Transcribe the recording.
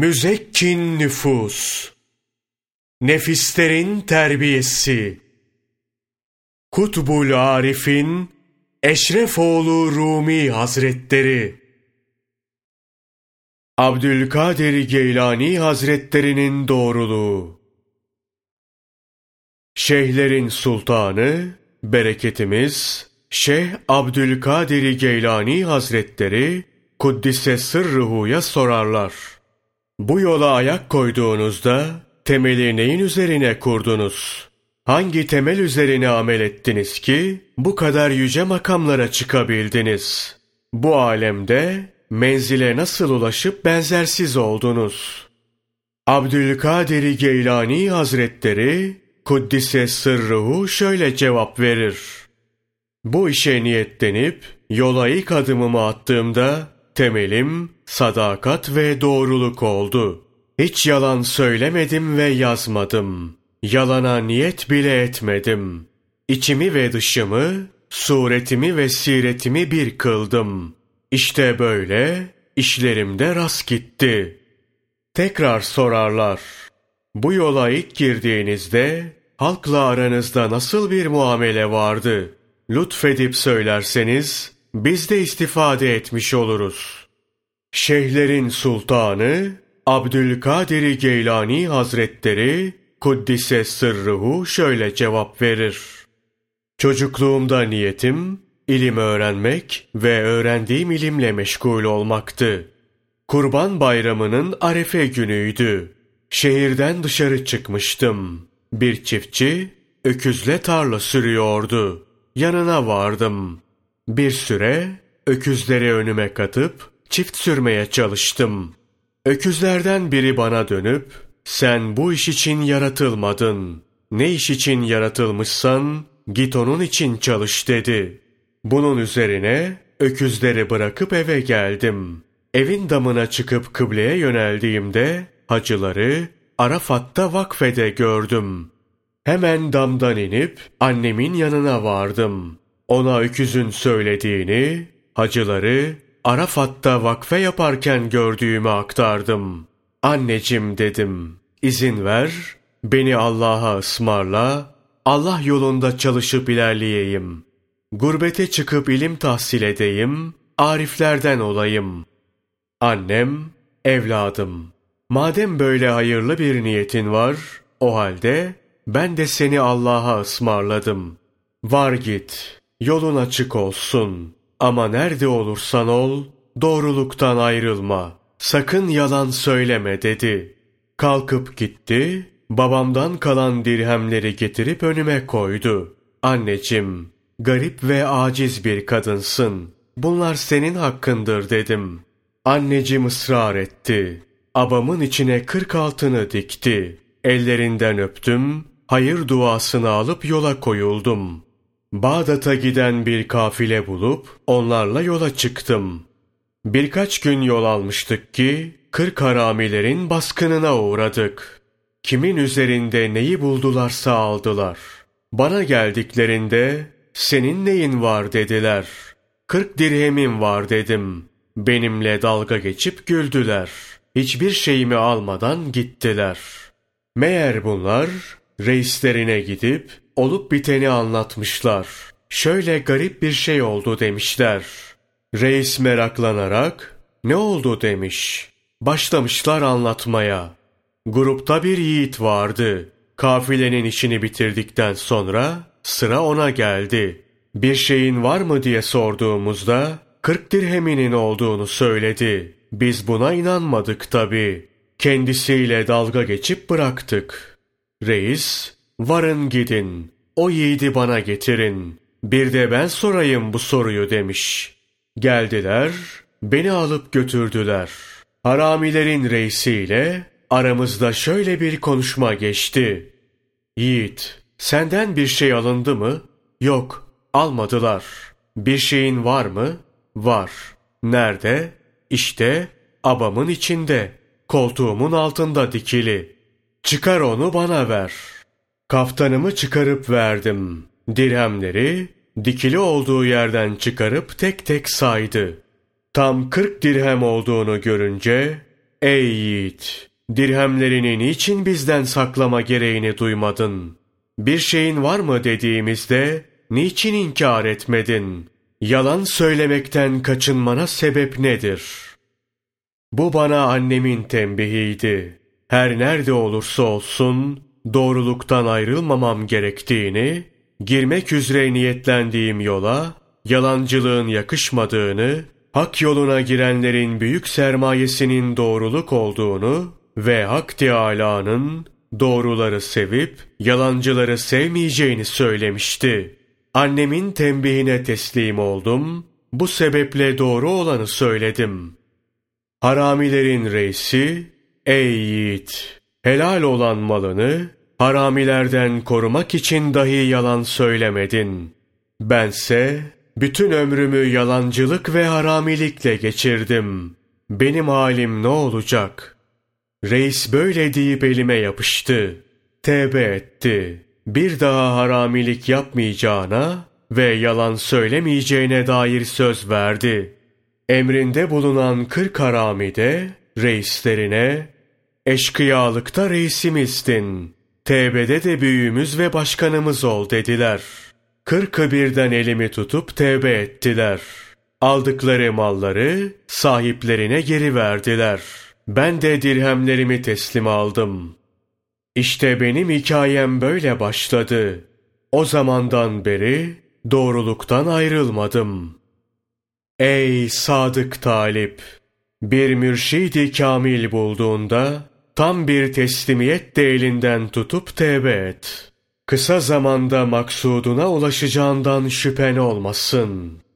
Müzekkin nüfus, nefislerin terbiyesi, Kutbul Arif'in Eşrefoğlu Rumi Hazretleri, Abdülkadir Geylani Hazretlerinin doğruluğu, Şeyhlerin Sultanı, bereketimiz, Şeyh Abdülkadir Geylani Hazretleri, Kuddise Sırrıhu'ya sorarlar. Bu yola ayak koyduğunuzda, temeli neyin üzerine kurdunuz? Hangi temel üzerine amel ettiniz ki, bu kadar yüce makamlara çıkabildiniz? Bu alemde, menzile nasıl ulaşıp benzersiz oldunuz? Abdülkadir Geylani Hazretleri, Kuddise Sırrıhu şöyle cevap verir. Bu işe niyetlenip, yola ilk adımımı attığımda, temelim, sadakat ve doğruluk oldu. Hiç yalan söylemedim ve yazmadım. Yalana niyet bile etmedim. İçimi ve dışımı, suretimi ve siretimi bir kıldım. İşte böyle işlerimde rast gitti. Tekrar sorarlar. Bu yola ilk girdiğinizde halkla aranızda nasıl bir muamele vardı? Lütfedip söylerseniz biz de istifade etmiş oluruz. Şeyhlerin sultanı Abdülkadir Geylani Hazretleri Kuddise Sırrıhu şöyle cevap verir. Çocukluğumda niyetim ilim öğrenmek ve öğrendiğim ilimle meşgul olmaktı. Kurban bayramının arefe günüydü. Şehirden dışarı çıkmıştım. Bir çiftçi öküzle tarla sürüyordu. Yanına vardım. Bir süre öküzleri önüme katıp çift sürmeye çalıştım. Öküzlerden biri bana dönüp sen bu iş için yaratılmadın. Ne iş için yaratılmışsan git onun için çalış dedi. Bunun üzerine öküzleri bırakıp eve geldim. Evin damına çıkıp kıbleye yöneldiğimde hacıları Arafat'ta vakfede gördüm. Hemen damdan inip annemin yanına vardım. Ona öküzün söylediğini, hacıları Arafat'ta vakfe yaparken gördüğümü aktardım. Anneciğim dedim, izin ver, beni Allah'a ısmarla, Allah yolunda çalışıp ilerleyeyim. Gurbete çıkıp ilim tahsil edeyim, ariflerden olayım. Annem, evladım, madem böyle hayırlı bir niyetin var, o halde ben de seni Allah'a ısmarladım. Var git, yolun açık olsun. Ama nerede olursan ol, doğruluktan ayrılma. Sakın yalan söyleme dedi. Kalkıp gitti, babamdan kalan dirhemleri getirip önüme koydu. Anneciğim, garip ve aciz bir kadınsın. Bunlar senin hakkındır dedim. Anneciğim ısrar etti. Abamın içine kırk altını dikti. Ellerinden öptüm, hayır duasını alıp yola koyuldum. Bağdat'a giden bir kafile bulup onlarla yola çıktım. Birkaç gün yol almıştık ki kırk haramilerin baskınına uğradık. Kimin üzerinde neyi buldularsa aldılar. Bana geldiklerinde senin neyin var dediler. Kırk dirhemim var dedim. Benimle dalga geçip güldüler. Hiçbir şeyimi almadan gittiler. Meğer bunlar reislerine gidip olup biteni anlatmışlar. Şöyle garip bir şey oldu demişler. Reis meraklanarak ne oldu demiş. Başlamışlar anlatmaya. Grupta bir yiğit vardı. Kafilenin işini bitirdikten sonra sıra ona geldi. Bir şeyin var mı diye sorduğumuzda 40 dirheminin olduğunu söyledi. Biz buna inanmadık tabi. Kendisiyle dalga geçip bıraktık. Reis, varın gidin, o yiğidi bana getirin. Bir de ben sorayım bu soruyu demiş. Geldiler, beni alıp götürdüler. Haramilerin reisiyle aramızda şöyle bir konuşma geçti. Yiğit, senden bir şey alındı mı? Yok, almadılar. Bir şeyin var mı? Var. Nerede? İşte abamın içinde, koltuğumun altında dikili. Çıkar onu bana ver. Kaftanımı çıkarıp verdim. Dirhemleri dikili olduğu yerden çıkarıp tek tek saydı. Tam kırk dirhem olduğunu görünce ''Ey yiğit! Dirhemlerini niçin bizden saklama gereğini duymadın? Bir şeyin var mı dediğimizde niçin inkar etmedin? Yalan söylemekten kaçınmana sebep nedir?'' Bu bana annemin tembihiydi. Her nerede olursa olsun doğruluktan ayrılmamam gerektiğini, girmek üzere niyetlendiğim yola yalancılığın yakışmadığını, hak yoluna girenlerin büyük sermayesinin doğruluk olduğunu ve Hak Teâlâ'nın doğruları sevip yalancıları sevmeyeceğini söylemişti. Annemin tembihine teslim oldum, bu sebeple doğru olanı söyledim. Haramilerin reisi, ey yiğit! Helal olan malını, haramilerden korumak için dahi yalan söylemedin. Bense, bütün ömrümü yalancılık ve haramilikle geçirdim. Benim halim ne olacak? Reis böyle deyip elime yapıştı. Tevbe etti. Bir daha haramilik yapmayacağına ve yalan söylemeyeceğine dair söz verdi. Emrinde bulunan kırk harami de reislerine eşkıyalıkta reisimizdin. Tevbede de büyüğümüz ve başkanımız ol dediler.'' Kırkı birden elimi tutup tevbe ettiler. Aldıkları malları sahiplerine geri verdiler. Ben de dirhemlerimi teslim aldım. İşte benim hikayem böyle başladı. O zamandan beri doğruluktan ayrılmadım. Ey sadık talip! Bir mürşidi kamil bulduğunda tam bir teslimiyet de elinden tutup tevbe et.'' kısa zamanda maksuduna ulaşacağından şüphen olmasın.''